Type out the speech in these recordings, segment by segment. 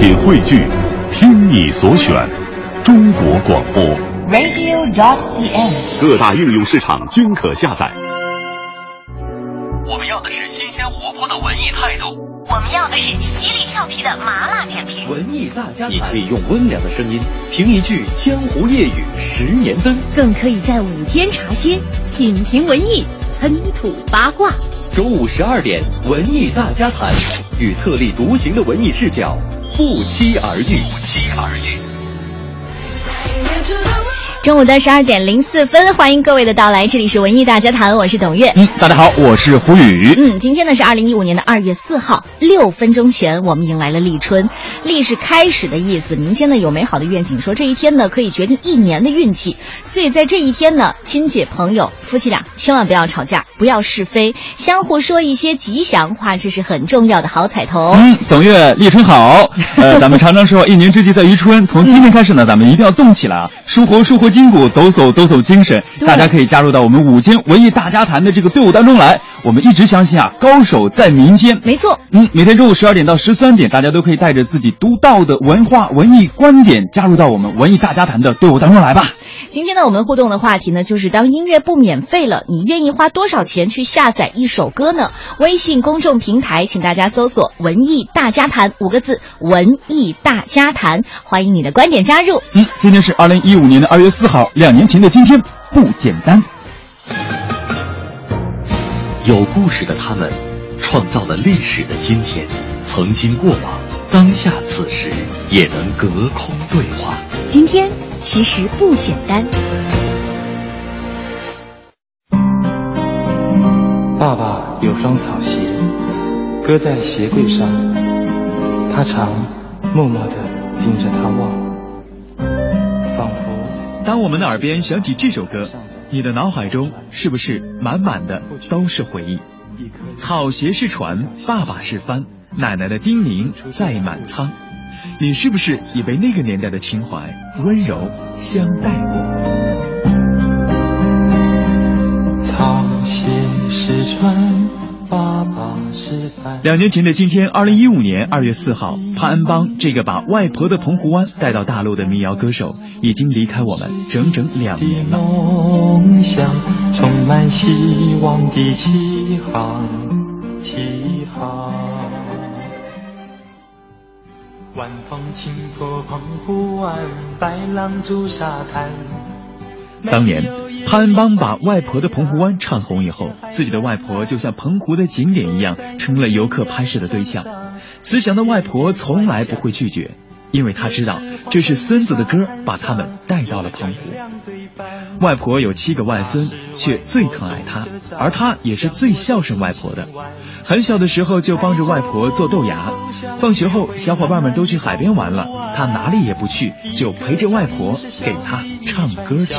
品汇聚，听你所选，中国广播。radio.dot.cn，。各大应用市场均可下载。我们要的是新鲜活泼的文艺态度，我们要的是犀利俏皮的麻辣点评。文艺大家谈。你可以用温良的声音评一句江湖夜雨十年灯，更可以在午间茶歇品评文艺，喷吐八卦。周五十二点，文艺大家谈，与特立独行的文艺视角不期而遇。不期而遇。中午的十二点零四分，欢迎各位的到来，这里是文艺大家谈，我是董月。嗯，大家好，我是胡宇。嗯，今天呢是二零一五年的二月四号，六分钟前我们迎来了立春，立是开始的意思，民间呢有美好的愿景，说这一天呢可以决定一年的运气，所以在这一天呢，亲戚朋友夫妻俩千万不要吵架，不要是非，相互说一些吉祥话，这是很重要的好彩头。嗯，董月立春好。呃，咱们常常说一年之计在于春，从今天开始呢，咱们一定要动起来啊，舒活舒活筋骨，抖擞抖擞精神。大家可以加入到我们五间文艺大家谈的这个队伍当中来。我们一直相信啊，高手在民间。没错。嗯，每天中午十二点到十三点，大家都可以带着自己独到的文化文艺观点，加入到我们文艺大家谈的队伍当中来吧。今天呢，我们互动的话题呢，就是当音乐不免费了，你愿意花多少钱去下载一首歌呢？微信公众平台，请大家搜索“文艺大家谈”五个字，“文艺大家谈”，欢迎你的观点加入。嗯，今天是二零一五年的二月四号，两年前的今天不简单。有故事的他们，创造了历史的今天，曾经过往，当下此时也能隔空对话。今天其实不简单。爸爸有双草鞋，搁在鞋柜上，他常默默地盯着它望，仿佛当我们的耳边响起这首歌，你的脑海中是不是满满的都是回忆？草鞋是船，爸爸是帆，奶奶的叮咛载满仓。你是不是也被那个年代的情怀温柔相待过？草鞋是穿，爸爸。两年前的今天，二零一五年二月四号，潘安邦这个把外婆的澎湖湾带到大陆的民谣歌手，已经离开我们整整两年了。梦想充满希望的航。晚风轻拂澎湖湾，白浪逐沙滩。当年，潘安邦把外婆的澎湖湾唱红以后，自己的外婆就像澎湖的景点一样，成了游客拍摄的对象。慈祥的外婆从来不会拒绝，因为他知道这是孙子的歌把他们带到了澎湖。外婆有七个外孙，却最疼爱他，而他也是最孝顺外婆的。很小的时候就帮着外婆做豆芽，放学后小伙伴们都去海边玩了，他哪里也不去，就陪着外婆给他唱歌听。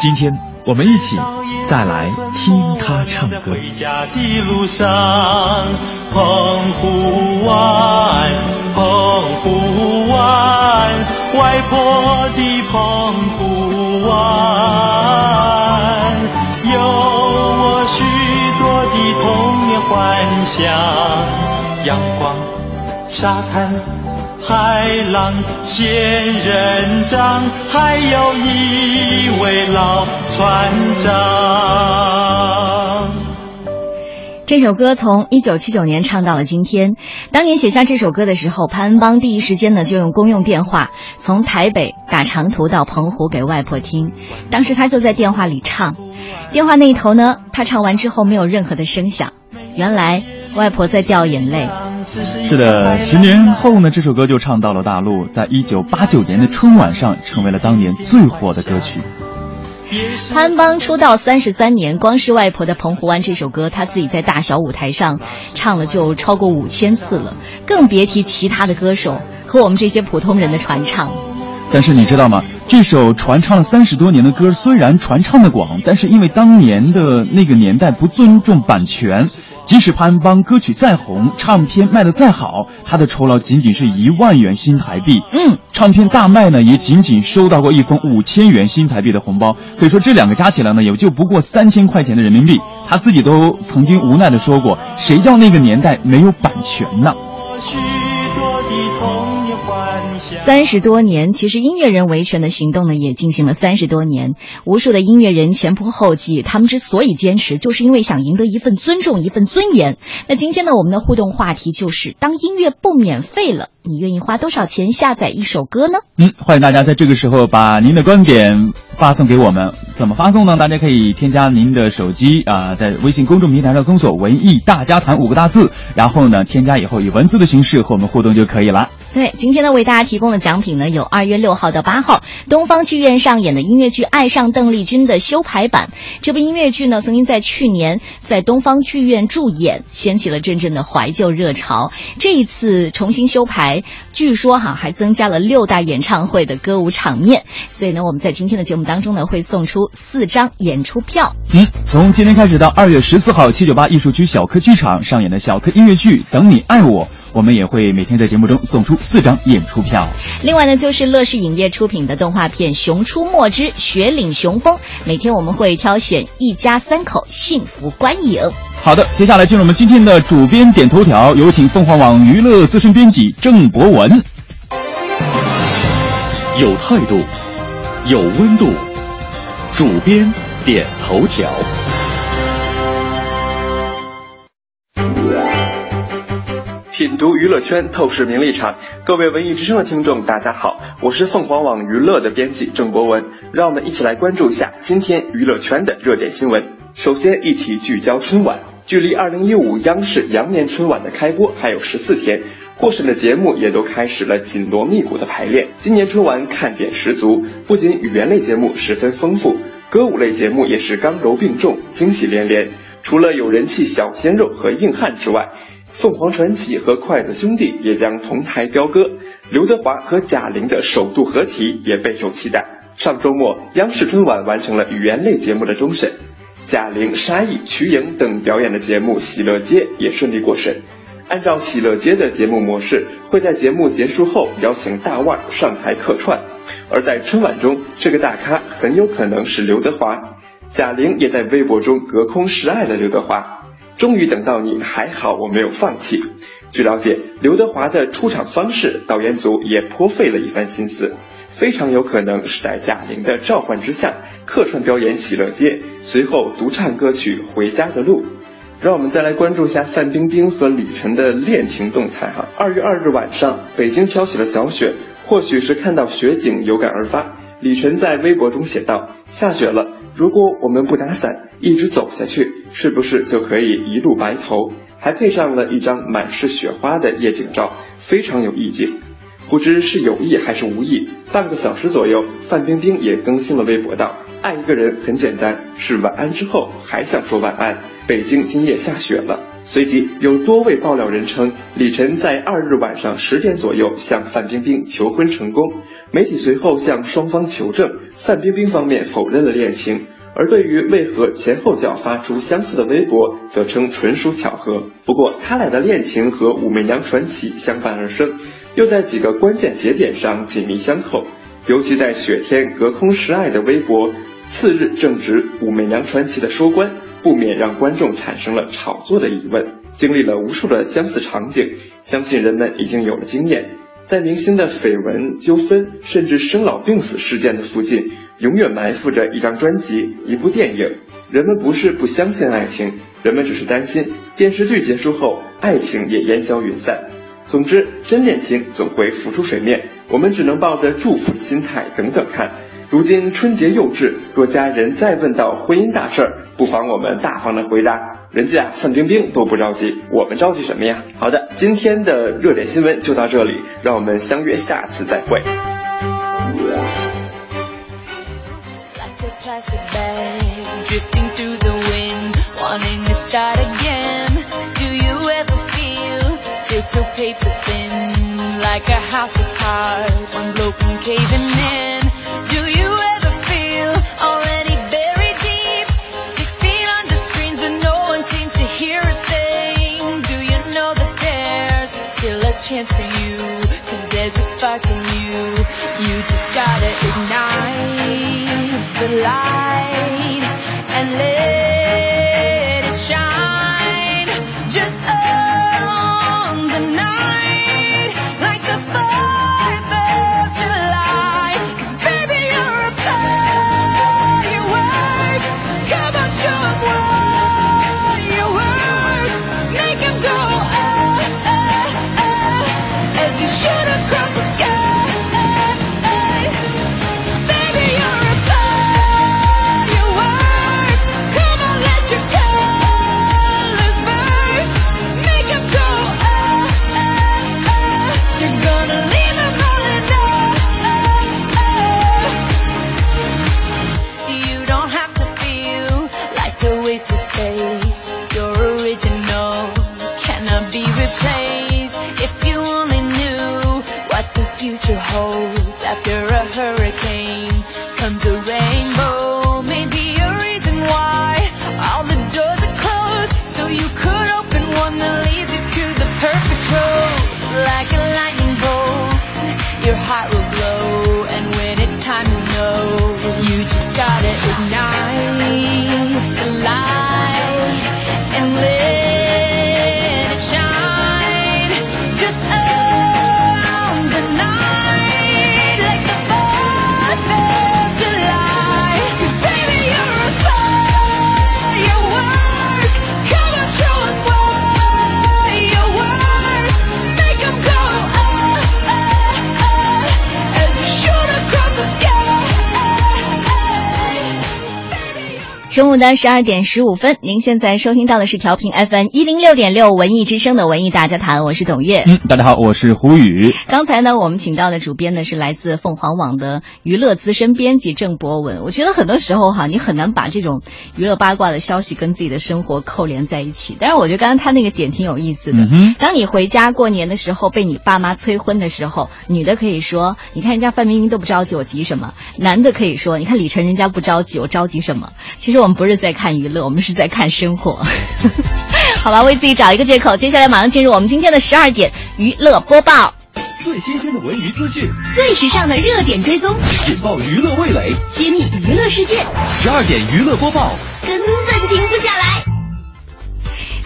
今天我们一起再来听他唱歌。回家的路上，澎湖湾，澎湖湾，外婆的澎湖湾，有我许多的童年幻想，阳光、沙滩。海浪、仙人掌，还有一位老船长。这首歌从一九七九年唱到了今天。当年写下这首歌的时候，潘安邦第一时间呢就用公用电话从台北打长途到澎湖给外婆听。当时他就在电话里唱，电话那一头呢，他唱完之后没有任何的声响，原来外婆在掉眼泪。是的，十年后呢，这首歌就唱到了大陆，在一九八九年的春晚上成为了当年最火的歌曲。潘邦出道三十三年，光是《外婆的澎湖湾》这首歌，他自己在大小舞台上唱了就超过五千次了，更别提其他的歌手和我们这些普通人的传唱。但是你知道吗？这首传唱了三十多年的歌，虽然传唱的广，但是因为当年的那个年代不尊重版权，即使潘安邦歌曲再红，唱片卖的再好，他的酬劳仅仅是一万元新台币。嗯，唱片大卖呢，也仅仅收到过一封五千元新台币的红包。可以说这两个加起来呢，也就不过三千块钱的人民币。他自己都曾经无奈的说过：“谁叫那个年代没有版权呢？”许多的童年幻想。三十多年，其实音乐人维权的行动呢，也进行了三十多年。无数的音乐人前仆后继，他们之所以坚持，就是因为想赢得一份尊重，一份尊严。那今天呢，我们的互动话题就是：当音乐不免费了，你愿意花多少钱下载一首歌呢？嗯，欢迎大家在这个时候把您的观点发送给我们。怎么发送呢？大家可以添加您的手机啊、在微信公众平台上搜索“文艺大家谈”五个大字，然后呢，添加以后以文字的形式和我们互动就可以了。对，今天呢为大家提供的奖品呢有二月六号到八号东方剧院上演的音乐剧《爱上邓丽君》的修排版。这部音乐剧呢曾经在去年在东方剧院驻演，掀起了阵阵的怀旧热潮。这一次重新修排，据说哈还增加了六大演唱会的歌舞场面。所以呢，我们在今天的节目当中呢会送出四张演出票。嗯，从今天开始到二月十四号，七九八艺术区小柯剧场上演的小柯音乐剧《等你爱我》，我们也会每天在节目中送出四张演出票。另外呢，就是乐视影业出品的动画片《熊出没之雪岭雄风》，每天我们会挑选一家三口幸福观影。好的，接下来进入我们今天的主编点头条，有请凤凰网娱乐资深编辑郑博文。有态度，有温度，主编点头条。品读娱乐圈，透视名利场。各位文艺之声的听众，大家好，我是凤凰网娱乐的编辑郑博文。让我们一起来关注一下今天娱乐圈的热点新闻。首先，一起聚焦春晚。距离2015央视羊年春晚的开播还有十四天，过审的节目也都开始了紧锣密鼓的排练。今年春晚看点十足，不仅语言类节目十分丰富，歌舞类节目也是刚柔并重，惊喜连连。除了有人气小鲜肉和硬汉之外，凤凰传奇和筷子兄弟也将同台飙歌，刘德华和贾玲的首度合体也备受期待。上周末，央视春晚完成了语言类节目的终审，贾玲、沙溢、瞿颖等表演的节目《喜乐街》也顺利过审。按照《喜乐街》的节目模式，会在节目结束后邀请大腕上台客串，而在春晚中，这个大咖很有可能是刘德华。贾玲也在微博中隔空示爱了刘德华。终于等到你，还好我没有放弃。据了解，刘德华的出场方式，导演组也颇费了一番心思，非常有可能是在贾玲的召唤之下客串表演《喜乐街》，随后独唱歌曲《回家的路》。让我们再来关注一下范冰冰和李晨的恋情动态哈。二月二日晚上，北京飘起了小雪，或许是看到雪景有感而发。李晨在微博中写道：“下雪了，如果我们不打伞，一直走下去，是不是就可以一路白头？”还配上了一张满是雪花的夜景照，非常有意境。不知是有意还是无意，半个小时左右，范冰冰也更新了微博道：“爱一个人很简单，是晚安之后还想说晚安。北京今夜下雪了。”随即有多位爆料人称，李晨在二日晚上十点左右向范冰冰求婚成功。媒体随后向双方求证，范冰冰方面否认了恋情，而对于为何前后脚发出相似的微博，则称纯属巧合。不过他俩的恋情和武媚娘传奇相伴而生，又在几个关键节点上紧密相扣，尤其在雪天隔空示爱的微博。次日正值武媚娘传奇的收官，不免让观众产生了炒作的疑问。经历了无数的相似场景，相信人们已经有了经验。在明星的绯闻、纠纷，甚至生老病死事件的附近，永远埋伏着一张专辑、一部电影。人们不是不相信爱情，人们只是担心电视剧结束后，爱情也烟消云散。总之，真恋情总会浮出水面，我们只能抱着祝福的心态等等看。如今春节又至若家人再问到婚姻大事儿不妨我们大方的回答。人家范冰冰都不着急我们着急什么呀？好的今天的热点新闻就到这里让我们相约下次再会。You just gotta ignite the light 中午的十二点十五分，您现在收听到的是调频 FM 一零六点六文艺之声的文艺大家谈，我是董月。嗯，大家好，我是胡宇。刚才呢，我们请到的主编呢是来自凤凰网的娱乐资深编辑郑博文。我觉得很多时候哈，你很难把这种娱乐八卦的消息跟自己的生活扣连在一起。但是我觉得刚刚他那个点挺有意思的。嗯当你回家过年的时候被你爸妈催婚的时候，女的可以说：“你看人家范冰冰都不着急，我急什么？”男的可以说：“你看李晨人家不着急，我着急什么？”其实我们不是在看娱乐，我们是在看生活。好吧，为自己找一个借口。接下来马上进入我们今天的十二点娱乐播报。最新鲜的文娱资讯，最时尚的热点追踪，引爆娱乐味蕾。揭秘娱乐世界，十二点娱乐播报，根本停不下来。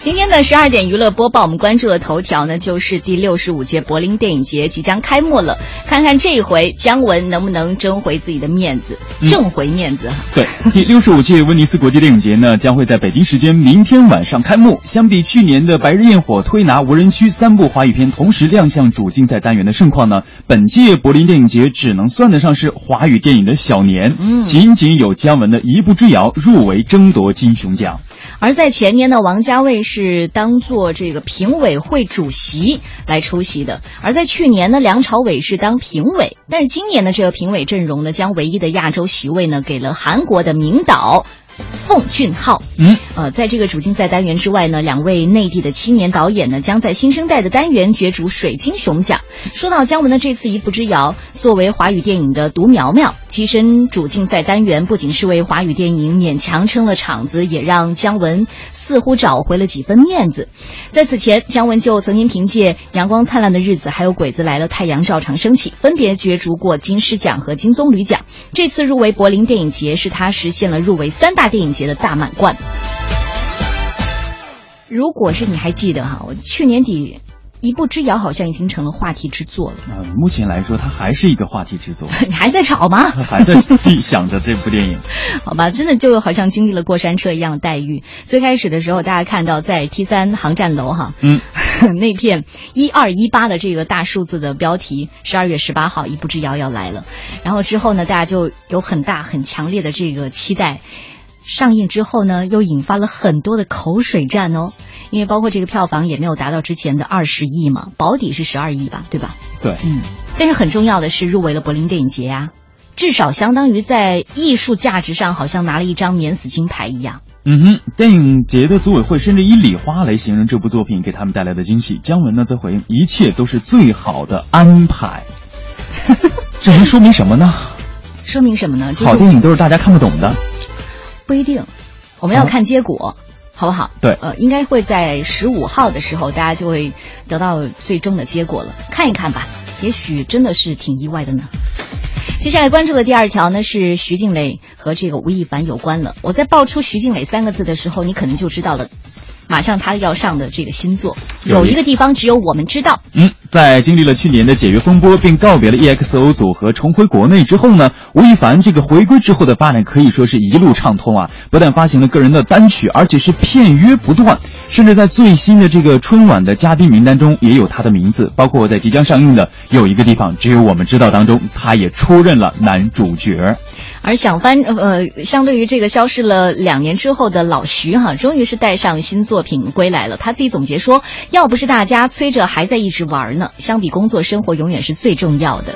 今天的十二点娱乐播报，我们关注的头条呢，就是第六十五届柏林电影节即将开幕了。看看这一回姜文能不能争回自己的面子，挣回面子哈。对，第六十五届威尼斯国际电影节呢，将会在北京时间明天晚上开幕。相比去年的《白日焰火》推拿无人区三部华语片同时亮相主竞赛单元的盛况呢，本届柏林电影节只能算得上是华语电影的小年。嗯仅仅有姜文的一步之遥入围争夺金熊奖。而在前年的，王家卫是当做这个评委会主席来出席的；而在去年呢，梁朝伟是当评委。但是今年的这个评委阵容呢，将唯一的亚洲席位呢给了韩国的名导。奉俊昊，嗯，呃，在这个主竞赛单元之外呢，两位内地的青年导演呢，将在新生代的单元角逐水晶熊奖。说到姜文的这次一步之遥，作为华语电影的独苗苗，跻身主竞赛单元，不仅是为华语电影勉强撑了场子，也让姜文似乎找回了几分面子。在此前，姜文就曾经凭借《阳光灿烂的日子》还有《鬼子来了》《太阳照常升起》，分别角逐过金狮奖和金棕榈奖。这次入围柏林电影节，是他实现了入围三大电影节的大满贯。如果是你还记得哈，我去年底。一步之遥好像已经成了话题之作了。呃，目前来说，它还是一个话题之作。你还在吵吗？还在记想着这部电影。好吧，真的就好像经历了过山车一样的待遇。最开始的时候，大家看到在 T 三航站楼哈，嗯，那片一二一八的这个大数字的标题，十二月十八号一步之遥要来了。然后之后呢，大家就有很大很强烈的这个期待。上映之后呢，又引发了很多的口水战哦，因为包括这个票房也没有达到之前的二十亿嘛，保底是十二亿吧，对吧？对，嗯。但是很重要的是入围了柏林电影节呀、啊，至少相当于在艺术价值上好像拿了一张免死金牌一样。嗯哼，电影节的组委会甚至以礼花来形容这部作品给他们带来的惊喜。姜文呢则回应一切都是最好的安排，这能说明什么呢？说明什么呢？就是、好电影都是大家看不懂的。不一定，我们要看结果，嗯、好不好？对，呃，应该会在十五号的时候，大家就会得到最终的结果了。看一看吧，也许真的是挺意外的呢。接下来关注的第二条呢是徐静蕾和这个吴亦凡有关了。我在爆出徐静蕾三个字的时候，你可能就知道了。马上他要上的这个新作，有一个地方只有我们知道。嗯，在经历了去年的解约风波，并告别了 EXO 组合重回国内之后呢，吴亦凡这个回归之后的发展可以说是一路畅通啊！不但发行了个人的单曲，而且是片约不断，甚至在最新的这个春晚的嘉宾名单中也有他的名字，包括在即将上映的《有一个地方只有我们知道》当中，他也出任了男主角。而想翻呃，相对于这个消失了两年之后的老徐哈，终于是带上新作品归来了。他自己总结说：“要不是大家催着还在一直玩呢，相比工作生活永远是最重要的。”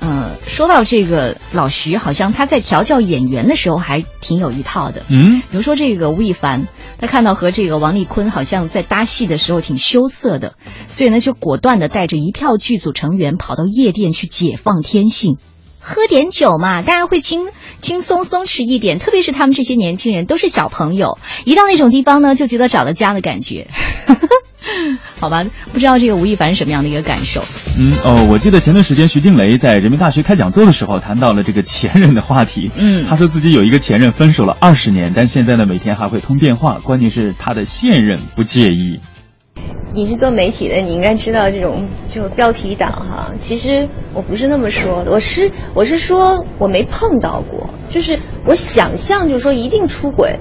嗯，说到这个老徐，好像他在调教演员的时候还挺有一套的。嗯，比如说这个吴亦凡，他看到和这个王丽坤好像在搭戏的时候挺羞涩的，所以呢就果断的带着一票剧组成员跑到夜店去解放天性，喝点酒嘛，大家会轻轻松松弛一点。特别是他们这些年轻人都是小朋友，一到那种地方呢，就觉得找到家的感觉。好吧，不知道这个吴亦凡什么样的一个感受？嗯哦，我记得前段时间徐静蕾在人民大学开讲座的时候谈到了这个前任的话题。嗯，他说自己有一个前任分手了二十年，但现在呢每天还会通电话，关键是他的现任不介意。你是做媒体的，你应该知道这种就是标题党哈。其实我不是那么说的，我是我是说我没碰到过，就是我想象就是说一定出轨。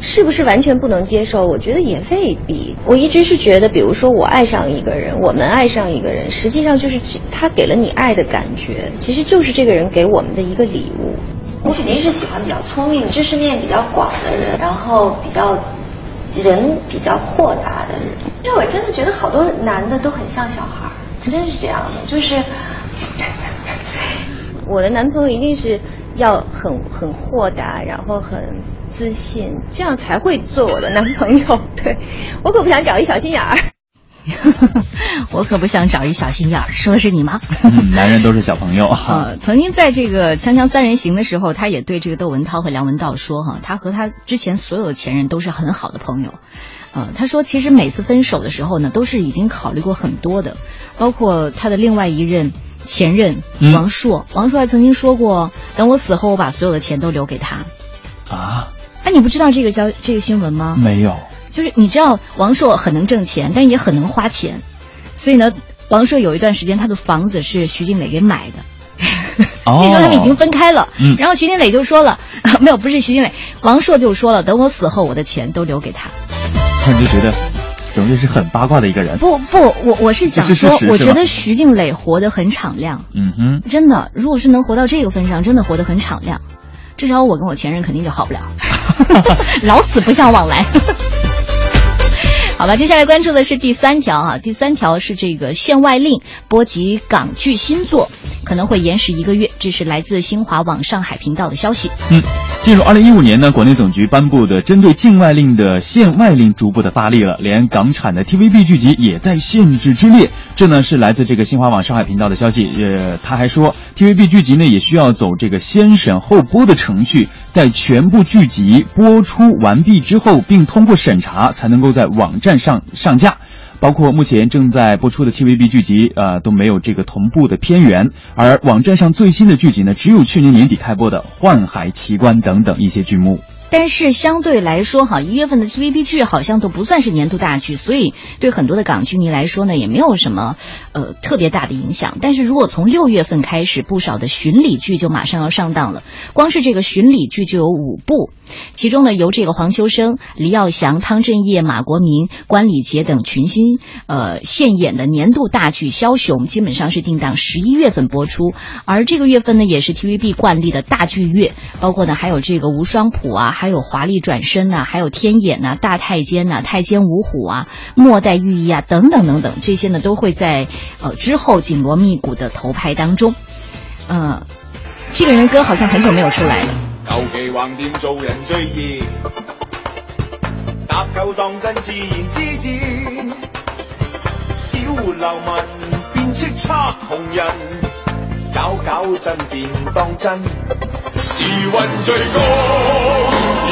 是不是完全不能接受？我觉得也未必。我一直是觉得，比如说我爱上一个人，我们爱上一个人，实际上就是他给了你爱的感觉，其实就是这个人给我们的一个礼物。我肯定是喜欢比较聪明、知识面比较广的人，然后比较人比较豁达的人。就我真的觉得好多男的都很像小孩，真是这样的。就是 我的男朋友一定是要很很豁达，然后很。自信，这样才会做我的男朋友。对我可不想找一小心眼儿，我可不想找一小心眼儿。说的是你吗？嗯，男人都是小朋友。呃，曾经在这个《锵锵三人行》的时候，他也对这个窦文涛和梁文道说：“哈，他和他之前所有的前任都是很好的朋友。”呃，他说其实每次分手的时候呢，都是已经考虑过很多的，包括他的另外一任前任王朔。王朔还曾经说过：“等我死后，我把所有的钱都留给他。”啊。哎，你不知道这个消这个新闻吗？没有，就是你知道王朔很能挣钱，但是也很能花钱，所以呢，王朔有一段时间他的房子是徐静蕾给买的，那时候他们已经分开了，嗯，然后徐静蕾就说了，没有，不是徐静蕾，王朔就说了，等我死后，我的钱都留给他。突然就觉得，容易是很八卦的一个人。不不，我我是想说，我觉得徐静蕾活得很敞亮，嗯。哼，真的，如果是能活到这个份上，真的活得很敞亮。至少我跟我前任肯定就好不了，老死不相往来。好吧，接下来关注的是第三条啊，第三条是这个限外令波及港剧新作，可能会延时一个月。这是来自新华网上海频道的消息。嗯，进入二零一五年呢，国内总局颁布的针对境外令的限外令逐步的发力了，连港产的 TVB 剧集也在限制之列。这呢是来自这个新华网上海频道的消息。呃，他还说，TVB 剧集呢也需要走这个先审后播的程序，在全部剧集播出完毕之后，并通过审查，才能够在网站上上架。包括目前正在播出的 TVB 剧集，呃都没有这个同步的片源。而网站上最新的剧集呢，只有去年年底开播的《幻海奇观》等等一些剧目。但是相对来说，哈，一月份的 TVB 剧好像都不算是年度大剧，所以对很多的港剧迷来说呢，也没有什么呃特别大的影响。但是如果从六月份开始，不少的巡礼剧就马上要上档了。光是这个巡礼剧就有五部，其中呢由这个黄秋生、黎耀祥、汤镇业、马国明、关礼杰等群星呃现演的年度大剧《枭雄》，基本上是定档十一月份播出。而这个月份呢，也是 TVB 惯例的大剧月，包括呢还有这个无双谱啊。还有华丽转身呐，还有天眼呐，大太监呐，太监五虎啊，末代御医啊，等等等等，这些呢都会在呃之后紧锣密鼓的投拍当中。嗯，这个人歌好像很久没有出来了。尤其横店做人最易，搭救当真自然之至，小流民变叱咤红人，搞搞震便当真。时运最高，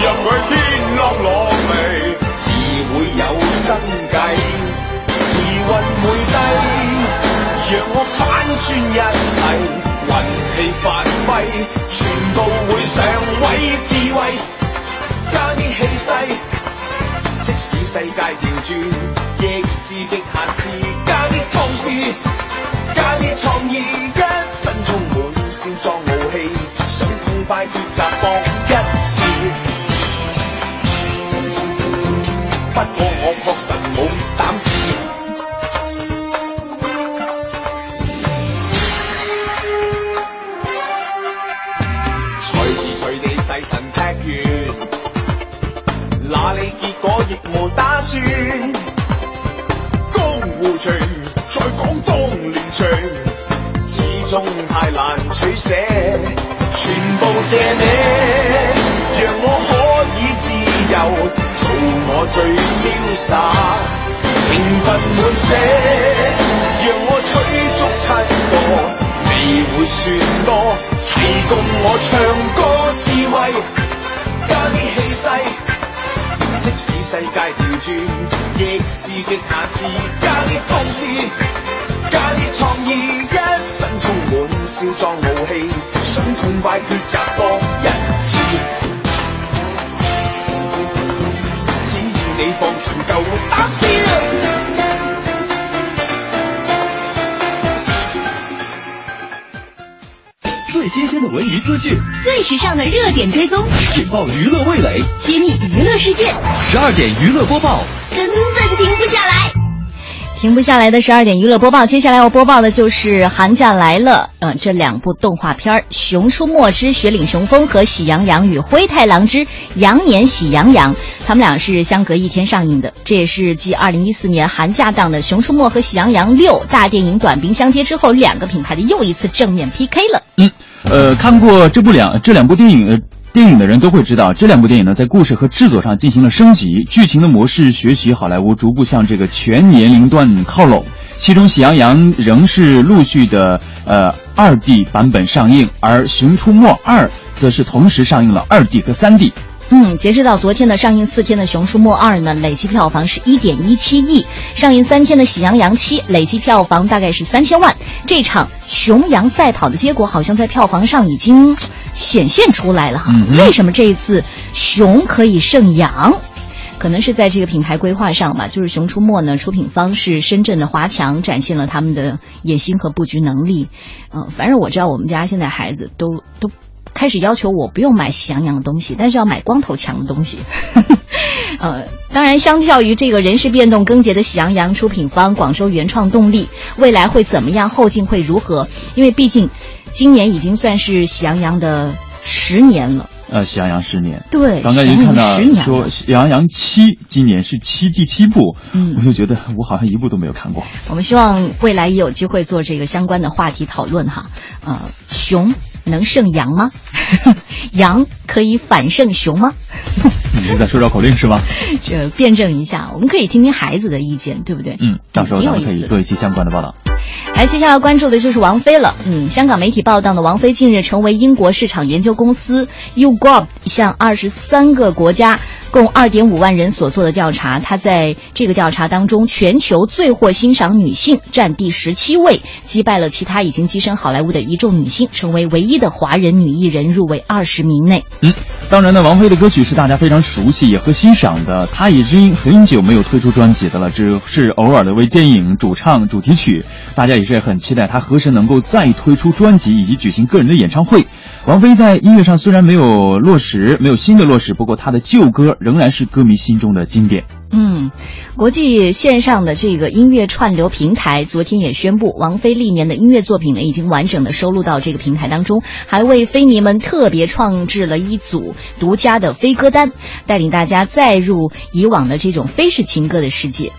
任佢天啷落嚟，自會有新計。時運會低，讓我反轉一切，運氣發揮，全部會上位智慧，加啲氣勢。即使世界調轉，亦是極限事，加啲方式，加啲創意，一身充滿少壯傲氣。想痛快抉擇搏不时尚的热点追踪，引爆娱乐味蕾，揭秘娱乐世界。十二点娱乐播报，根本停不下来。停不下来的十二点娱乐播报，接下来要播报的就是《寒假来了》呃这两部动画片《熊出没之雪岭雄风》和《喜羊羊与灰太狼之羊年喜羊羊》，他们俩是相隔一天上映的。这也是继二零一四年寒假档的《熊出没》和《喜羊羊六》大电影短兵相接之后，两个品牌的又一次正面 PK 了。嗯，呃，看过这部两这两部电影的电影的人都会知道，这两部电影呢在故事和制作上进行了升级，剧情的模式学习好莱坞，逐步向这个全年龄段靠拢。其中《喜羊羊》仍是陆续的呃二 D 版本上映，而《熊出没二》则是同时上映了二 D 和三 D。嗯，截止到昨天的上映四天的《熊出没二》呢，累计票房是一点一七亿；上映三天的《喜羊羊七》累计票房大概是三千万。这场熊羊赛跑的结果好像在票房上已经显现出来了哈。嗯、为什么这一次熊可以胜羊？可能是在这个品牌规划上吧，就是《熊出没》呢，出品方是深圳的华强，展现了他们的野心和布局能力。嗯、呃，反正我知道我们家现在孩子都都。开始要求我不用买喜羊羊的东西，但是要买光头强的东西。呃，当然，相较于这个人事变动更迭的喜羊羊，出品方广州原创动力未来会怎么样，后劲会如何？因为毕竟今年已经算是喜羊羊的十年了。呃，喜羊羊十年，对，刚刚已经看到说《喜羊羊七》今年是七第七部，嗯，我就觉得我好像一部都没有看过。我们希望未来也有机会做这个相关的话题讨论哈。呃，熊能胜羊吗？羊可以反胜熊吗？你是在说绕口令是吗？这辩证一下，我们可以听听孩子的意见，对不对？嗯，到时候咱们可以做一期相关的报道。来，接下来关注的就是王菲了。嗯，香港媒体报道呢，王菲近日成为英国市场研究公司 YouGov 向二十三个国家。共二点五万人所做的调查，她在这个调查当中，全球最获欣赏女性占第十七位，击败了其他已经跻身好莱坞的一众女性，成为唯一一的华人女艺人入围二十名内。嗯，当然呢，王菲的歌曲是大家非常熟悉也和欣赏的，她已经很久没有推出专辑的了，只是偶尔的为电影主唱主题曲，大家也是很期待她何时能够再推出专辑以及举行个人的演唱会。王菲在音乐上虽然没有落实，没有新的落实，不过她的旧歌仍然是歌迷心中的经典。嗯，国际线上的这个音乐串流平台昨天也宣布，王菲历年的音乐作品呢已经完整的收录到这个平台当中，还为菲迷们特别创制了一组独家的飞歌单，带领大家再入以往的这种非式情歌的世界。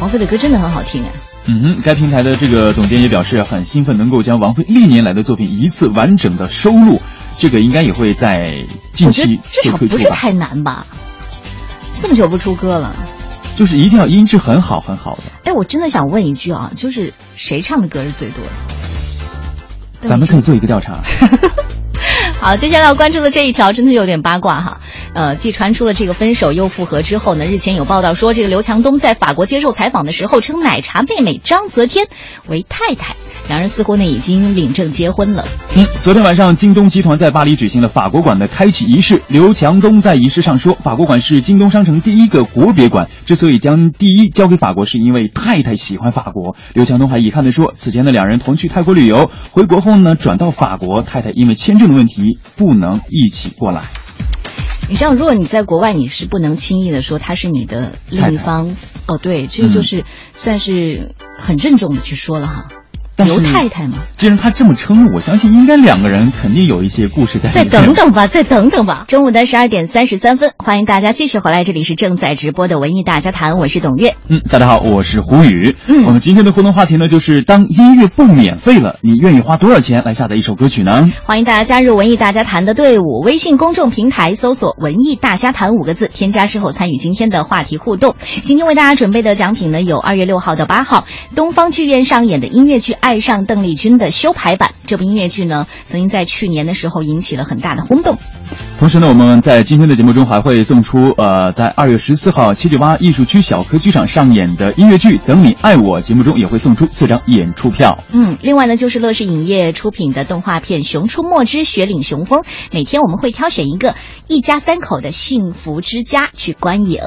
王菲的歌真的很好听啊！嗯哼，该平台的这个总监也表示很兴奋，能够将王菲历年来的作品一次完整的收录，这个应该也会在近期至少不是太难吧？这么久不出歌了，就是一定要音质很好很好的。哎，我真的想问一句啊，就是谁唱的歌是最多的？咱们可以做一个调查。好，接下来要关注的这一条真的有点八卦哈。呃，继传出了这个分手又复合之后呢，日前有报道说，这个刘强东在法国接受采访的时候称奶茶妹妹张泽天为太太，两人似乎呢已经领证结婚了。嗯，昨天晚上，京东集团在巴黎举行了法国馆的开启仪式。刘强东在仪式上说，法国馆是京东商城第一个国别馆，之所以将第一交给法国，是因为太太喜欢法国。刘强东还遗憾地说，此前的两人同去泰国旅游，回国后呢转到法国，太太因为签证的问题不能一起过来。你知道，如果你在国外，你是不能轻易的说他是你的另一方。哦，对，这个就是算是很郑重的去说了哈。刘太太嘛。既然他这么称，我相信应该两个人肯定有一些故事在再。等等吧，再等等吧。中午的十二点三十三分，欢迎大家继续回来，这里是正在直播的文艺大家谈，我是董月。嗯，大家好，我是胡宇。嗯我们今天的互动话题呢，就是当音乐不免费了，你愿意花多少钱来下载一首歌曲呢？欢迎大家加入文艺大家谈的队伍，微信公众平台搜索“文艺大家谈”五个字，添加之后参与今天的话题互动。今天为大家准备的奖品呢，有二月六号到八号东方剧院上演的音乐剧《爱上邓丽君》的修排版。这部音乐剧呢，曾经在去年的时候引起了很大的轰动。同时呢，我们在今天的节目中还会送出，呃，在二月十四号七九八艺术区小科剧场上演的音乐剧《等你爱我》节目中也会送出四张演出票。嗯，另外呢，就是乐视影业出品的动画片《熊出没之雪岭雄风》，每天我们会挑选一个一家三口的幸福之家去观影。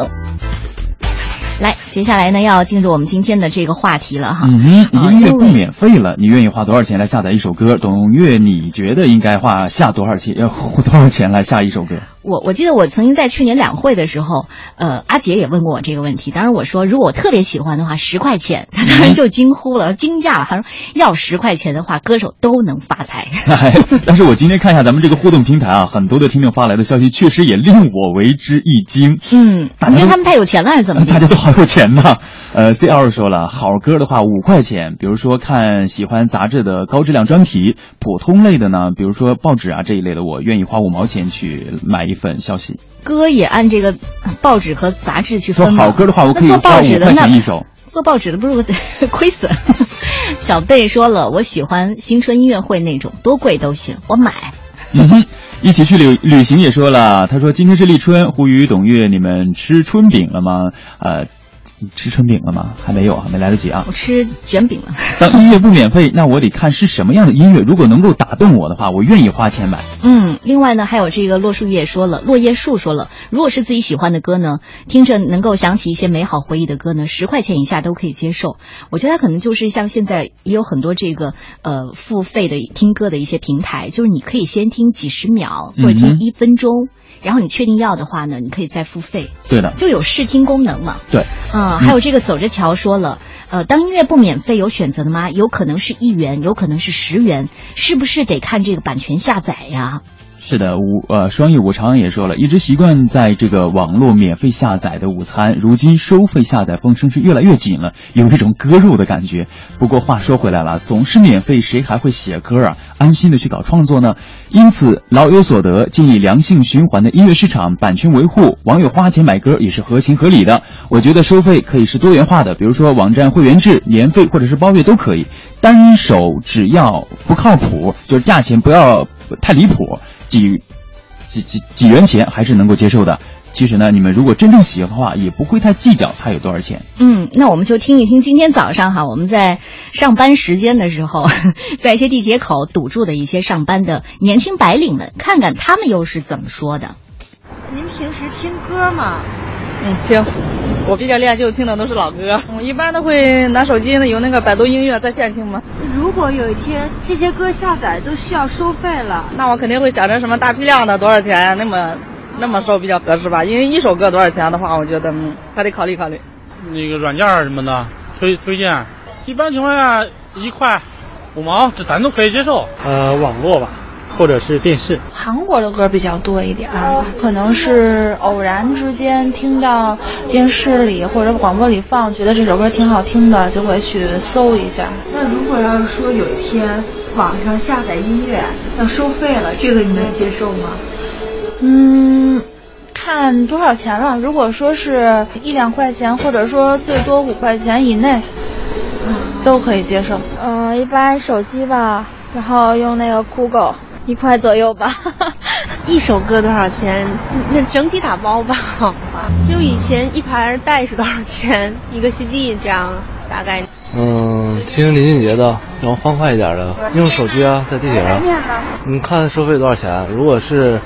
来，接下来呢，要进入我们今天的这个话题了哈。嗯音乐不免费了，你愿意花多少钱来下载一首歌？董月，你觉得应该花下多少钱？要花多少钱来下一首歌？我我记得我曾经在去年两会的时候，呃，阿杰也问过我这个问题。当时我说，如果我特别喜欢的话，十块钱。他当时就惊呼了，惊讶了，他说要十块钱的话，歌手都能发财。哎，但是我今天看一下咱们这个互动平台啊，很多的听众发来的消息，确实也令我为之一惊。嗯，你觉得他们太有钱了还是怎么地？大家都好有钱呐。呃，C L 说了，好歌的话五块钱，比如说看喜欢杂志的高质量专题，普通类的呢，比如说报纸啊这一类的，我愿意花五毛钱去买一份消息。歌也按这个报纸和杂志去说分吗好歌的话，我可以做花五块报纸的那钱一首。做报纸的不是我 亏死了。小贝说了，我喜欢新春音乐会那种，多贵都行，我买。嗯哼，一起去旅旅行也说了，他说今天是立春，呼吁董月你们吃春饼了吗？呃，吃春饼了吗？还没有，还没来得及啊。我吃卷饼了。当音乐不免费，那我得看是什么样的音乐。如果能够打动我的话，我愿意花钱买。嗯，另外呢，还有这个落树叶说了，落叶树说了，如果是自己喜欢的歌呢，听着能够想起一些美好回忆的歌呢，十块钱以下都可以接受。我觉得它可能就是像现在也有很多这个呃付费的听歌的一些平台，就是你可以先听几十秒或者听一分钟，然后你确定要的话呢，你可以再付费，对的，就有试听功能嘛。对，啊、还有这个走着瞧说了，呃，当音乐不免费有选择的吗？有可能是一元，有可能是十元，是不是得看这个版权下载呀？是的，五呃，双翼五常也说了，一直习惯在这个网络免费下载的午餐，如今收费下载风声是越来越紧了，有一种割肉的感觉。不过话说回来了，总是免费，谁还会写歌啊？安心的去搞创作呢？因此老有所得，建议良性循环的音乐市场，版权维护，网友花钱买歌也是合情合理的。我觉得收费可以是多元化的，比如说网站会员制、年费或者是包月都可以。单手只要不靠谱，就是价钱不要太离谱。几几几几元钱还是能够接受的。其实呢，你们如果真正喜欢的话，也不会太计较它有多少钱。嗯，那我们就听一听今天早上哈，我们在上班时间的时候，在一些地铁口堵住的一些上班的年轻白领们，看看他们又是怎么说的。您平时听歌吗？嗯，听。我比较恋旧，听的都是老歌。我一般都会拿手机呢，有那个百度音乐在线听吗？如果有一天这些歌下载都需要收费了，那我肯定会想着什么大批量的多少钱，那么那么收比较合适吧？因为一首歌多少钱的话，我觉得嗯还得考虑考虑。那个软件什么的推推荐，一般情况下一块五毛，这咱都可以接受。呃，网络吧。或者是电视，韩国的歌比较多一点儿，可能是偶然之间听到电视里或者广播里放，觉得这首歌挺好听的，就会去搜一下。那如果要是说有一天网上下载音乐要收费了，这个你能接受吗？嗯，看多少钱了。如果说是一两块钱，或者说最多五块钱以内，都可以接受。嗯、呃，一般手机吧，然后用那个酷狗。一块左右吧，一首歌多少钱？那整体打包吧，就以前一盘带是多少钱？一个 CD 这样大概。嗯，听林俊杰的，然后欢快一点的，用手机啊，在地铁上。你看收费多少钱？如果是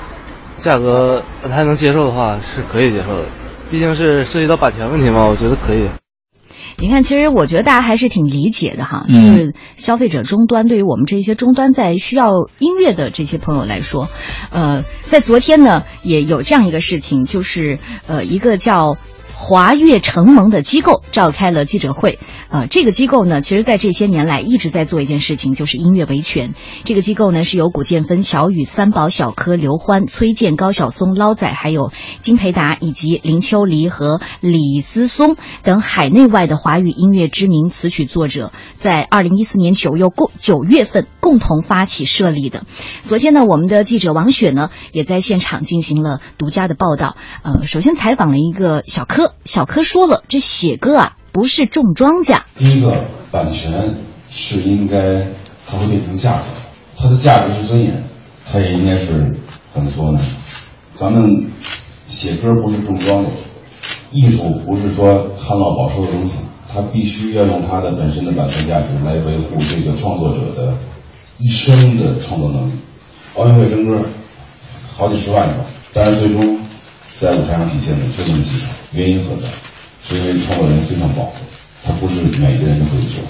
价格还能接受的话，是可以接受的。毕竟是涉及到版权问题嘛，我觉得可以。你看，其实我觉得大家还是挺理解的哈，嗯就是消费者终端对于我们这些终端在需要音乐的这些朋友来说，呃，在昨天呢也有这样一个事情，就是呃一个叫。华乐承蒙的机构召开了记者会。呃，这个机构呢，其实在这些年来一直在做一件事情，就是音乐维权。这个机构呢，是由古建芬、乔羽、三宝、小柯、刘欢、崔健、高晓松、捞仔，还有金培达以及林秋离和李思松等海内外的华语音乐知名词曲作者，在二零一四年九月共九月份共同发起设立的。昨天呢，我们的记者王雪呢，也在现场进行了独家的报道。呃，首先采访了一个小柯，小柯说了，这写歌啊。不是种庄稼。第一个版权是应该它会变成价格，它的价值是尊严，它也应该是怎么说呢？咱们写歌不是种庄稼，艺术不是说旱涝保收的东西，它必须要用它的本身的版权价值来维护这个创作者的一生的创作能力。奥运会征歌好几十万个，但是最终在舞台上体现的就那么几场，原因何在？是因为创作人非常宝贵，他不是每个人都可以做。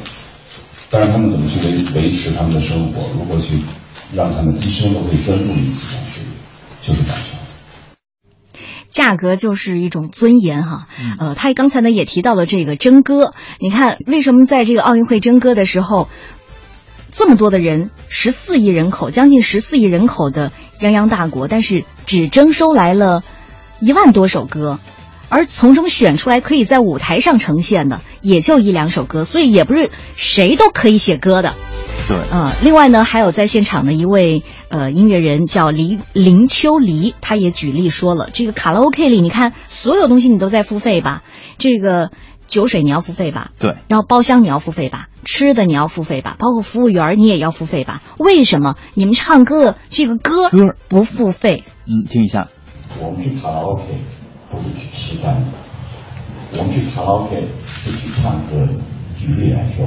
但是他们怎么去维维持他们的生活？如何去让他们一生都可以专注于此项事业？就是版权。价格就是一种尊严，哈。呃，他刚才呢也提到了这个征歌。你看，为什么在这个奥运会征歌的时候，这么多的人，十四亿人口，将近十四亿人口的泱泱大国，但是只征收来了一万多首歌？而从中选出来可以在舞台上呈现的，也就一两首歌，所以也不是谁都可以写歌的。对，呃，另外呢，还有在现场的一位呃音乐人叫林林秋离，他也举例说了，这个卡拉 OK 里，你看所有东西你都在付费吧，这个酒水你要付费吧，对，然后包厢你要付费吧，吃的你要付费吧，包括服务员你也要付费吧？为什么你们唱歌这个歌歌不付费？嗯，听一下，我们去卡拉 OK。不是去吃饭的，我们去卡拉 OK 是去唱歌的。举例来说，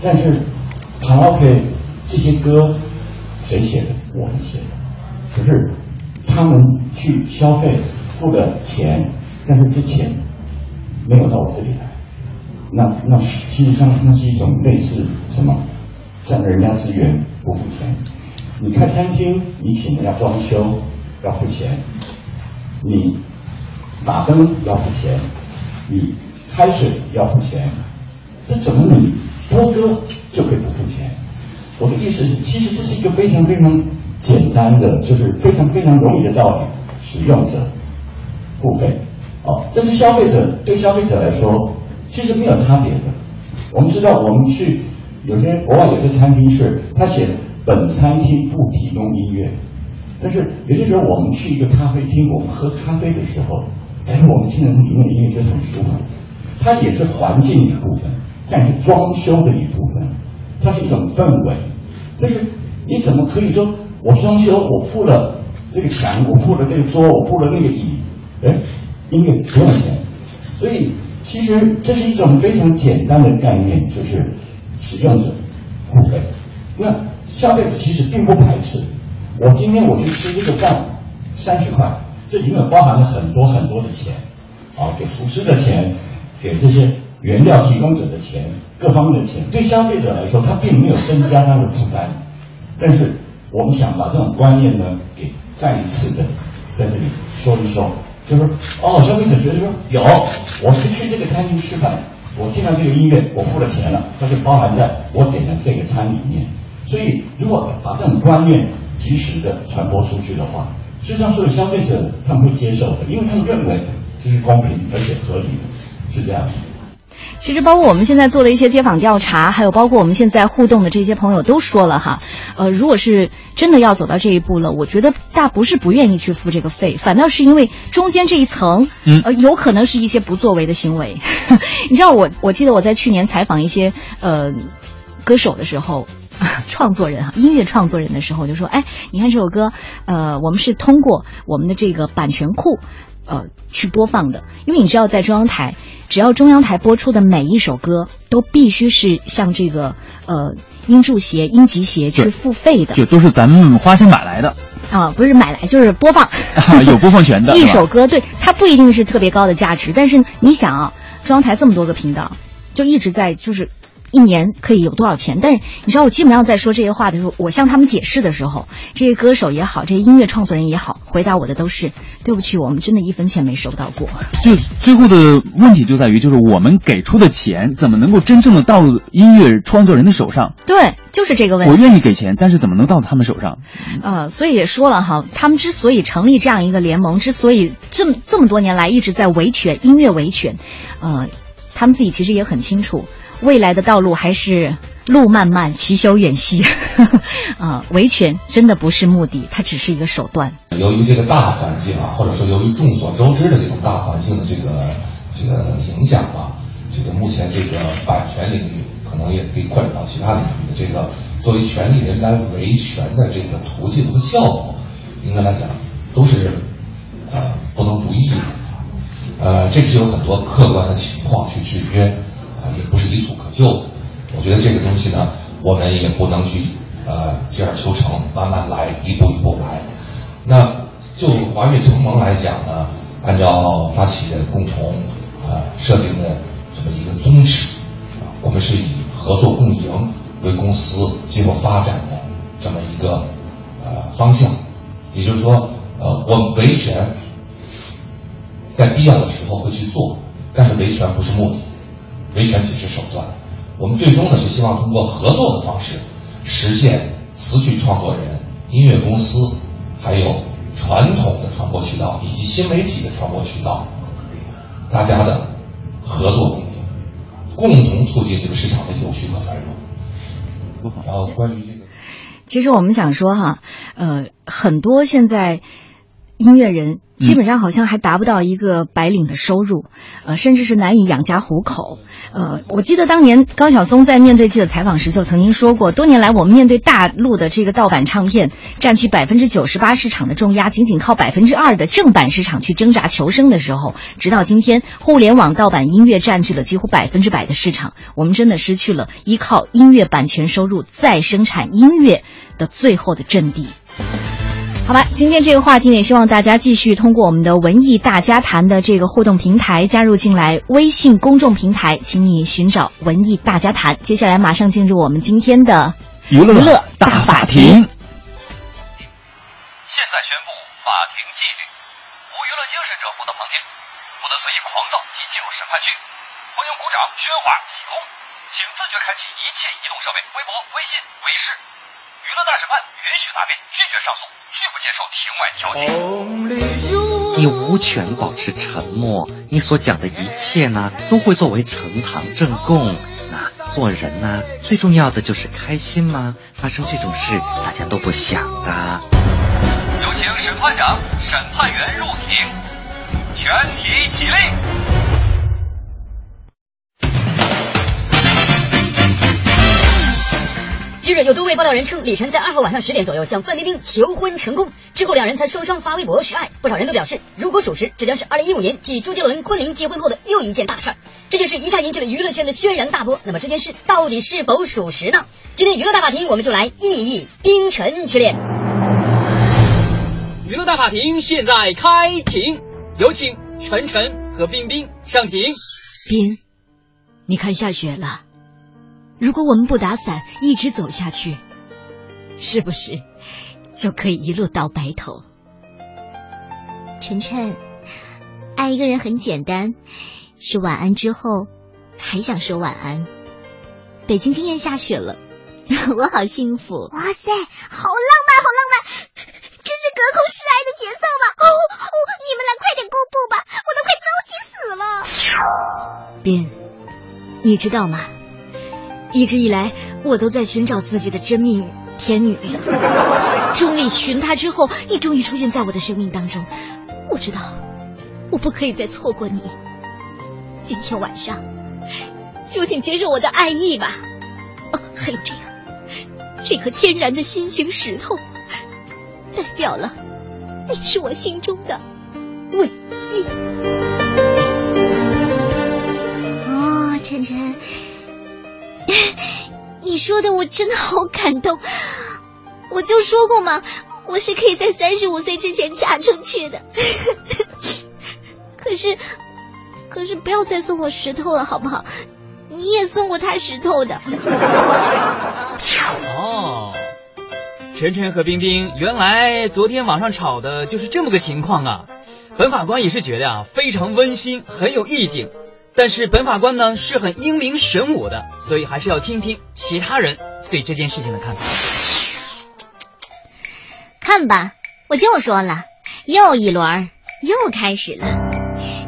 但是卡拉 OK 这些歌谁写的？我们写的。可是他们去消费付的钱，但是这钱没有到我这里来。那那实际上那是一种类似什么？占人家资源不付钱。你看餐厅，你请人家装修要付钱，你。打灯要付钱，你开水要付钱，这怎么你播歌就可以不付钱？我的意思是，其实这是一个非常非常简单的，就是非常非常容易的道理。使用者付费，哦，这是消费者对消费者来说其实没有差别的。我们知道，我们去有些国外有些餐厅是，他写本餐厅不提供音乐，但是有些时候我们去一个咖啡厅，我们喝咖啡的时候。哎，我们听的里面的音乐就很舒服，它也是环境一部分，但是装修的一部分，它是一种氛围。就是你怎么可以说我装修，我付了这个墙，我付了这个桌，我付了那个椅，哎，音乐不用钱。所以其实这是一种非常简单的概念，就是使用者付费。那消费者其实并不排斥。我今天我去吃这个饭，三十块。这里面包含了很多很多的钱，啊，给厨师的钱，给这些原料提供者的钱，各方面的钱，对消费者来说，他并没有增加他的负担。但是我们想把这种观念呢，给再一次的在这里说一说，就是哦，消费者觉得说有，我是去这个餐厅吃饭，我听到这个音乐，我付了钱了，它就包含在我点的这个餐里面。所以如果把这种观念及时的传播出去的话，实际上，所有消费者他们会接受的，因为他们认为这是公平而且合理的，是这样。其实，包括我们现在做的一些街访调查，还有包括我们现在互动的这些朋友都说了哈，呃，如果是真的要走到这一步了，我觉得大不是不愿意去付这个费，反倒是因为中间这一层，呃，有可能是一些不作为的行为。你知道，我我记得我在去年采访一些呃歌手的时候。创作人哈，音乐创作人的时候就说：“哎，你看这首歌，呃，我们是通过我们的这个版权库，呃，去播放的。因为你知道，在中央台，只要中央台播出的每一首歌，都必须是向这个呃音著协、音集协去付费的，就都是咱们花钱买来的啊，不是买来就是播放，有播放权的。一首歌，对它不一定是特别高的价值，但是你想啊，中央台这么多个频道，就一直在就是。”一年可以有多少钱。但是你知道，我基本上在说这些话的时候，我向他们解释的时候，这些歌手也好，这些音乐创作人也好，回答我的都是对不起，我们真的一分钱没收到过。就最后的问题就在于，就是我们给出的钱怎么能够真正的到音乐创作人的手上？对，就是这个问题。我愿意给钱，但是怎么能到他们手上？呃，所以也说了哈，他们之所以成立这样一个联盟，之所以这么这么多年来一直在维权音乐维权，呃，他们自己其实也很清楚，未来的道路还是路漫漫其修远兮，啊、维权真的不是目的，它只是一个手段。由于这个大环境啊，或者说由于众所周知的这种大环境的这个这个影响吧，这个目前这个版权领域可能也可以扩展到其他领域的这个作为权利人来维权的这个途径和效果，应该来讲都是呃不能如意的。呃，这个是有很多客观的情况去制约，啊、也不是一蹴可就的。我觉得这个东西呢，我们也不能去呃急而求成，慢慢来，一步一步来。那就华乐承盟来讲呢，按照发起人共同呃设定的这么一个宗旨，啊我们是以合作共赢为公司今后发展的这么一个呃方向。也就是说，呃，我们维权在必要的时候会去做，但是维权不是目的，维权只是手段。我们最终呢是希望通过合作的方式，实现词曲创作人、音乐公司，还有传统的传播渠道以及新媒体的传播渠道，大家的合作共赢，共同促进这个市场的有序和繁荣。然后关于这个。其实我们想说哈，呃，很多现在音乐人基本上好像还达不到一个白领的收入，呃，甚至是难以养家糊口。呃，我记得当年高晓松在面对记者采访时就曾经说过，多年来我们面对大陆的这个盗版唱片占据百分之九十八市场的重压，仅仅靠百分之二的正版市场去挣扎求生的时候，直到今天，互联网盗版音乐占据了几乎百分之百的市场，我们真的失去了依靠音乐版权收入再生产音乐的最后的阵地。好吧，今天这个话题呢，也希望大家继续通过我们的文艺大家谈的这个互动平台加入进来。微信公众平台，请你寻找“文艺大家谈”。接下来马上进入我们今天的娱乐大法庭。现在宣布法庭纪律：无娱乐精神者不得旁听，不得随意狂躁及进入审判区，欢迎鼓掌、喧哗、起哄，请自觉开启一切移动设备，微博、微信、微视。娱乐大审判允许答辩，拒绝上诉，拒不接受庭外调解。你无权保持沉默，你所讲的一切呢，都会作为呈堂证供。那做人呢，最重要的就是开心吗？发生这种事，大家都不想的。有请审判长、审判员入庭，全体起立。近日有多位爆料人称，李晨在二号晚上十点左右向范冰冰求婚成功，之后两人才双双发微博示爱。不少人都表示，如果属实，这将是二零一五年继周杰伦、昆凌结婚后的又一件大事儿。这件事一下引起了娱乐圈的轩然大波。那么这件事到底是否属实呢？今天娱乐大法庭，我们就来议议冰晨之恋。娱乐大法庭现在开庭，有请晨晨和冰冰上庭。冰，你看下雪了。如果我们不打伞一直走下去，是不是就可以一路到白头？晨晨，爱一个人很简单，是晚安之后还想说晚安。北京今天下雪了，我好幸福！哇塞，好浪漫，好浪漫！这是隔空示爱的节奏吧？哦哦，你们俩快点公布吧，我都快着急死了。斌，你知道吗？一直以来，我都在寻找自己的真命天女。终于寻她之后，你终于出现在我的生命当中。我知道，我不可以再错过你。今天晚上，就请接受我的爱意吧。哦，还有这个，这颗天然的心形石头，代表了你是我心中的唯一。哦，晨晨。你说的我真的好感动，我就说过嘛，我是可以在三十五岁之前嫁出去的。可是，可是不要再送我石头了，好不好？你也送过他石头的。哦，晨晨和冰冰，原来昨天网上吵的就是这么个情况啊！本法官也是觉得啊，非常温馨，很有意境。但是本法官呢是很英明神武的，所以还是要听听其他人对这件事情的看法。看吧，我就说了，又一轮又开始了，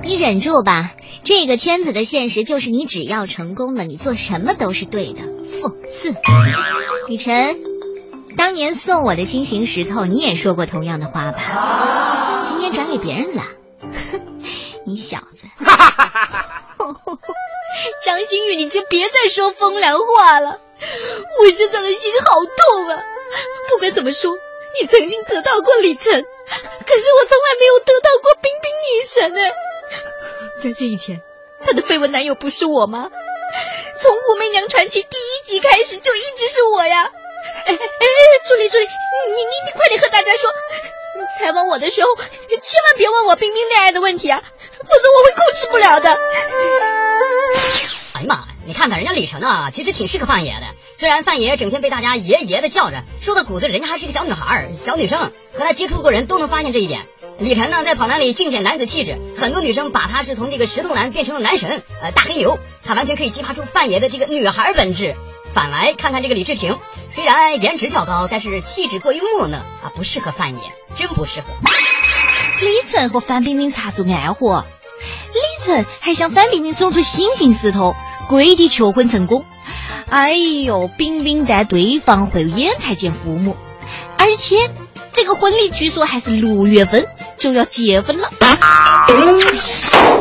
你忍住吧。这个圈子的现实就是，你只要成功了，你做什么都是对的。讽刺，李晨，当年送我的心形石头，你也说过同样的话吧？今天转给别人了，哼 你小子。哈哈哈张馨予，你就别再说风凉话了，我现在的心好痛啊！不管怎么说，你曾经得到过李晨，可是我从来没有得到过冰冰女神哎。在这一天，她的绯闻男友不是我吗？从《武媚娘传奇》第一集开始就一直是我呀！哎哎哎，助理助理，你你你快点和大家说，采访我的时候千万别问我冰冰恋爱的问题啊，否则我会控制不了的。哎呀妈呀！你看看人家李晨啊，其实挺适合范爷的。虽然范爷整天被大家爷爷的叫着，说到骨子，人家还是个小女孩、小女生。和他接触过人都能发现这一点。李晨呢，在跑男里尽显男子气质，很多女生把他是从这个石头男变成了男神，呃，大黑牛。他完全可以激发出范爷的这个女孩本质。反来看看这个李治廷，虽然颜值较高，但是气质过于木讷啊，不适合范爷，真不适合。李晨和范冰冰擦出暗火，李晨还向范冰冰送出心形石头。跪地求婚成功，哎呦，冰冰带对方回烟台见父母，而且这个婚礼据说还是六月份就要结婚了。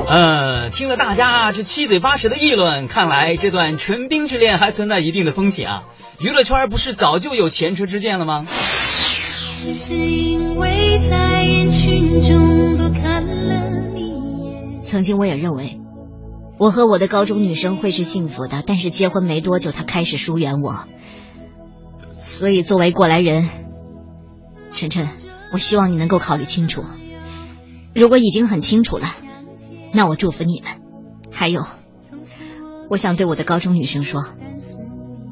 呃，听了大家这七嘴八舌的议论，看来这段纯冰之恋还存在一定的风险啊！娱乐圈不是早就有前车之鉴了吗？曾经我也认为。我和我的高中女生会是幸福的，但是结婚没多久，她开始疏远我。所以作为过来人，晨晨，我希望你能够考虑清楚。如果已经很清楚了，那我祝福你们。还有，我想对我的高中女生说，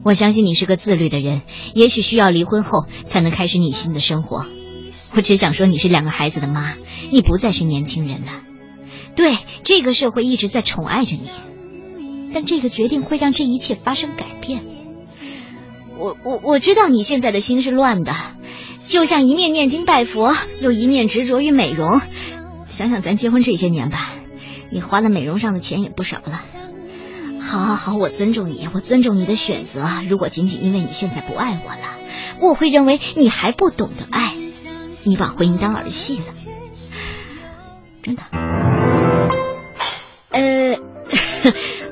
我相信你是个自律的人，也许需要离婚后才能开始你新的生活。我只想说，你是两个孩子的妈，你不再是年轻人了。对这个社会一直在宠爱着你，但这个决定会让这一切发生改变。我我我知道你现在的心是乱的，就像一面念经拜佛，又一面执着于美容。想想咱结婚这些年吧，你花在美容上的钱也不少了。好好好，我尊重你，我尊重你的选择。如果仅仅因为你现在不爱我了，我会认为你还不懂得爱，你把婚姻当儿戏了。真的。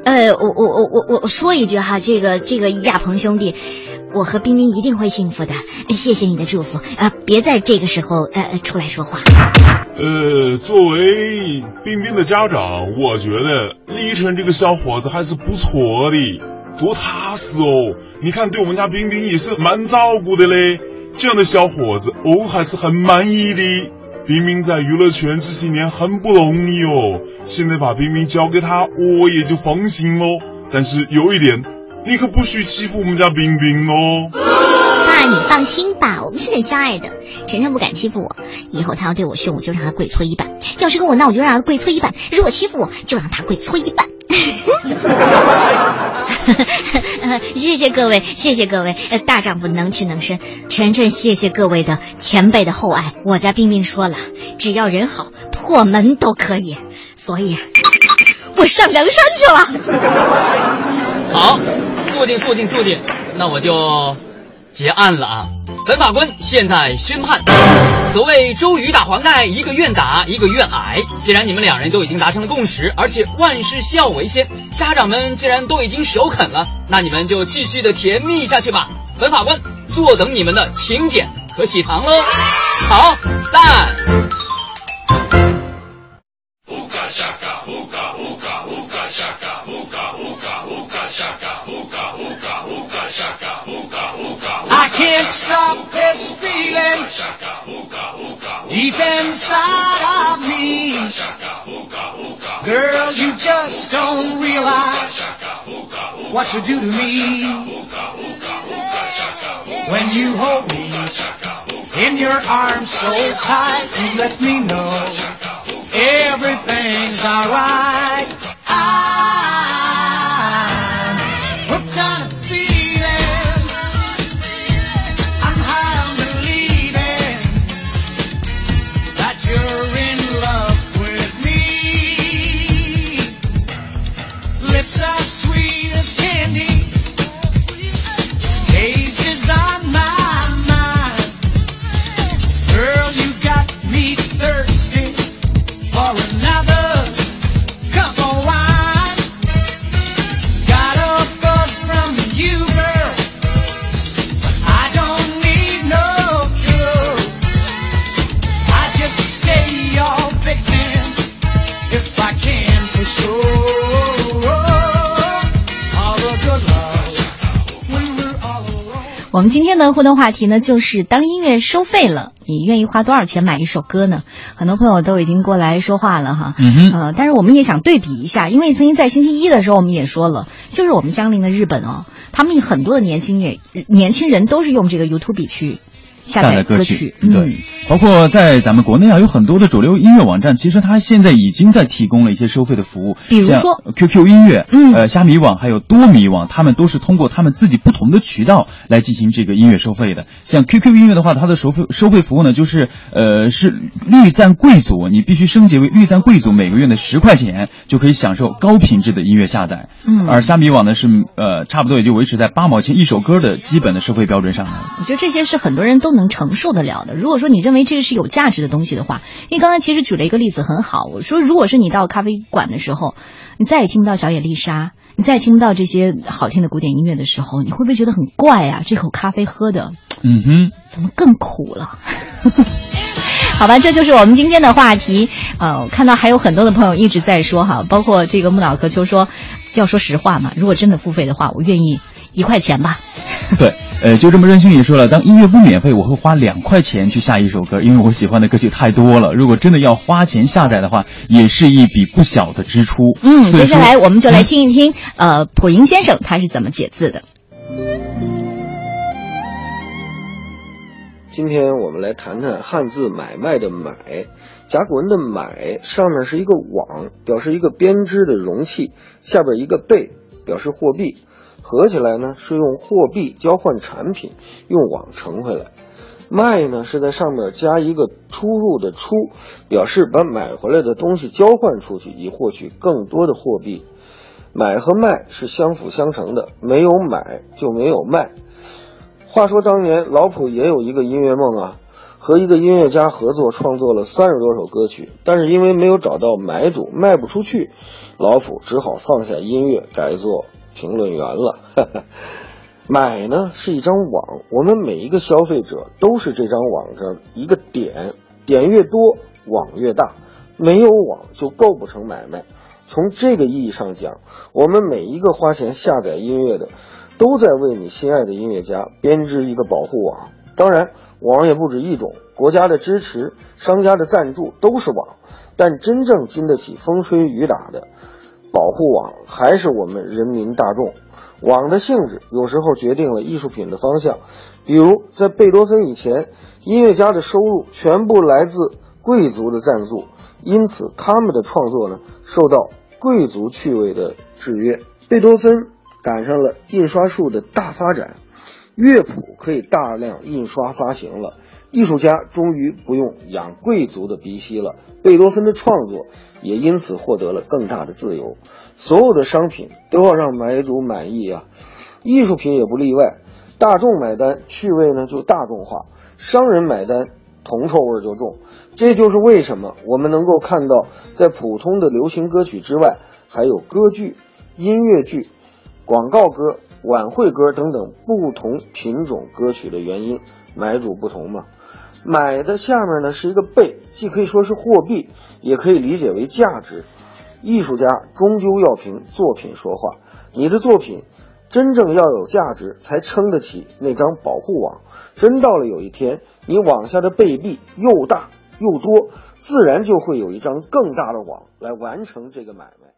呃，呃，我我我我我说一句哈，这个这个亚鹏兄弟，我和冰冰一定会幸福的，谢谢你的祝福啊！别在这个时候呃出来说话。呃，作为冰冰的家长，我觉得李晨这个小伙子还是不错的，多踏实哦。你看，对我们家冰冰也是蛮照顾的嘞，这样的小伙子，我还是很满意的。冰冰在娱乐圈这些年很不容易哦，现在把冰冰交给他，我也就放心喽。但是有一点，你可不许欺负我们家冰冰哦。爸，你放心吧，我们是很相爱的。晨晨不敢欺负我，以后他要对我凶，我就让他跪搓衣板；要是跟我闹，我就让他跪搓衣板；如果欺负我，就让他跪搓衣板。谢谢各位，谢谢各位，大丈夫能屈能伸。晨晨，谢谢各位的前辈的厚爱。我家冰冰说了，只要人好，破门都可以。所以，我上梁山去了。好，肃静，肃静，肃静。那我就结案了啊。本法官现在宣判：所谓周瑜打黄盖，一个愿打，一个愿挨。既然你们两人都已经达成了共识，而且万事孝为先，家长们既然都已经首肯了，那你们就继续的甜蜜下去吧。本法官坐等你们的请柬和喜糖喽。好，散。Stop this feeling deep inside of me. Girl, you just don't realize what you do to me. When you hold me in your arms so tight, you let me know everything's alright. I'm 天的互动话题呢，就是当音乐收费了，你愿意花多少钱买一首歌呢？很多朋友都已经过来说话了哈，嗯哼呃，但是我们也想对比一下，因为曾经在星期一的时候我们也说了，就是我们相邻的日本哦，他们很多的年轻也年轻人都是用这个 YouTube 去下载歌曲，对嗯，，包括在咱们国内啊，有很多的主流音乐网站，其实它现在已经在提供了一些收费的服务，像比如说 QQ 音乐，嗯呃，虾米网还有多米网，他们都是通过他们自己不同的渠道来进行这个音乐收费的。像 QQ 音乐的话，它的收费收费服务呢，就是呃是绿赞贵族，你必须升级为绿赞贵族，每个月的十块钱就可以享受高品质的音乐下载。嗯而虾米网呢是呃差不多也就维持在八毛钱一首歌的基本的收费标准上来。我觉得这些是很多人都能承受得了的。如果说你认为这个是有价值的东西的话，因为刚才其实举了一个例子很好，我说如果是你到咖啡馆的时候，你再也听不到小野丽莎，你再也听不到这些好听的古典音乐的时候，你会不会觉得很怪啊？这口咖啡喝的嗯哼。怎么更苦了？好吧，这就是我们今天的话题。呃，我看到还有很多的朋友一直在说哈，包括这个木脑壳秋说，要说实话嘛，如果真的付费的话，我愿意一块钱吧。对，呃，就这么任性也说了，当音乐不免费，我会花两块钱去下一首歌，因为我喜欢的歌曲太多了。如果真的要花钱下载的话，也是一笔不小的支出。嗯，接下来我们就来听一听，呃，普英先生他是怎么解字的。今天我们来谈谈汉字买卖的买，甲骨文的买上面是一个网，表示一个编织的容器，下边一个贝，表示货币，合起来呢是用货币交换产品，用网盛回来。卖呢是在上面加一个出入的出，表示把买回来的东西交换出去，以获取更多的货币。买和卖是相辅相成的，没有买就没有卖。话说当年老普也有一个音乐梦啊，和一个音乐家合作创作了三十多首歌曲，但是因为没有找到买主，卖不出去，老普只好放下音乐，改做评论员了。买呢是一张网，我们每一个消费者都是这张网上一个点，点越多，网越大，没有网就构不成买卖。从这个意义上讲，我们每一个花钱下载音乐的，都在为你心爱的音乐家编织一个保护网。当然，网也不止一种，国家的支持、商家的赞助都是网，但真正经得起风吹雨打的保护网，还是我们人民大众。网的性质有时候决定了艺术品的方向，比如在贝多芬以前，音乐家的收入全部来自贵族的赞助，因此他们的创作呢受到贵族趣味的制约。贝多芬赶上了印刷术的大发展，乐谱可以大量印刷发行了，艺术家终于不用养贵族的鼻息了，贝多芬的创作也因此获得了更大的自由。所有的商品都要让买主满意啊，艺术品也不例外。大众买单，趣味呢就大众化；商人买单，铜臭味就重。这就是为什么我们能够看到，在普通的流行歌曲之外，还有歌剧、音乐剧、广告歌、晚会歌等等不同品种歌曲的原因，买主不同嘛。买的下面呢是一个贝，既可以说是货币，也可以理解为价值。艺术家终究要凭作品说话，你的作品真正要有价值，才撑得起那张保护网。真到了有一天，你网下的贝币又大又多，自然就会有一张更大的网来完成这个买卖。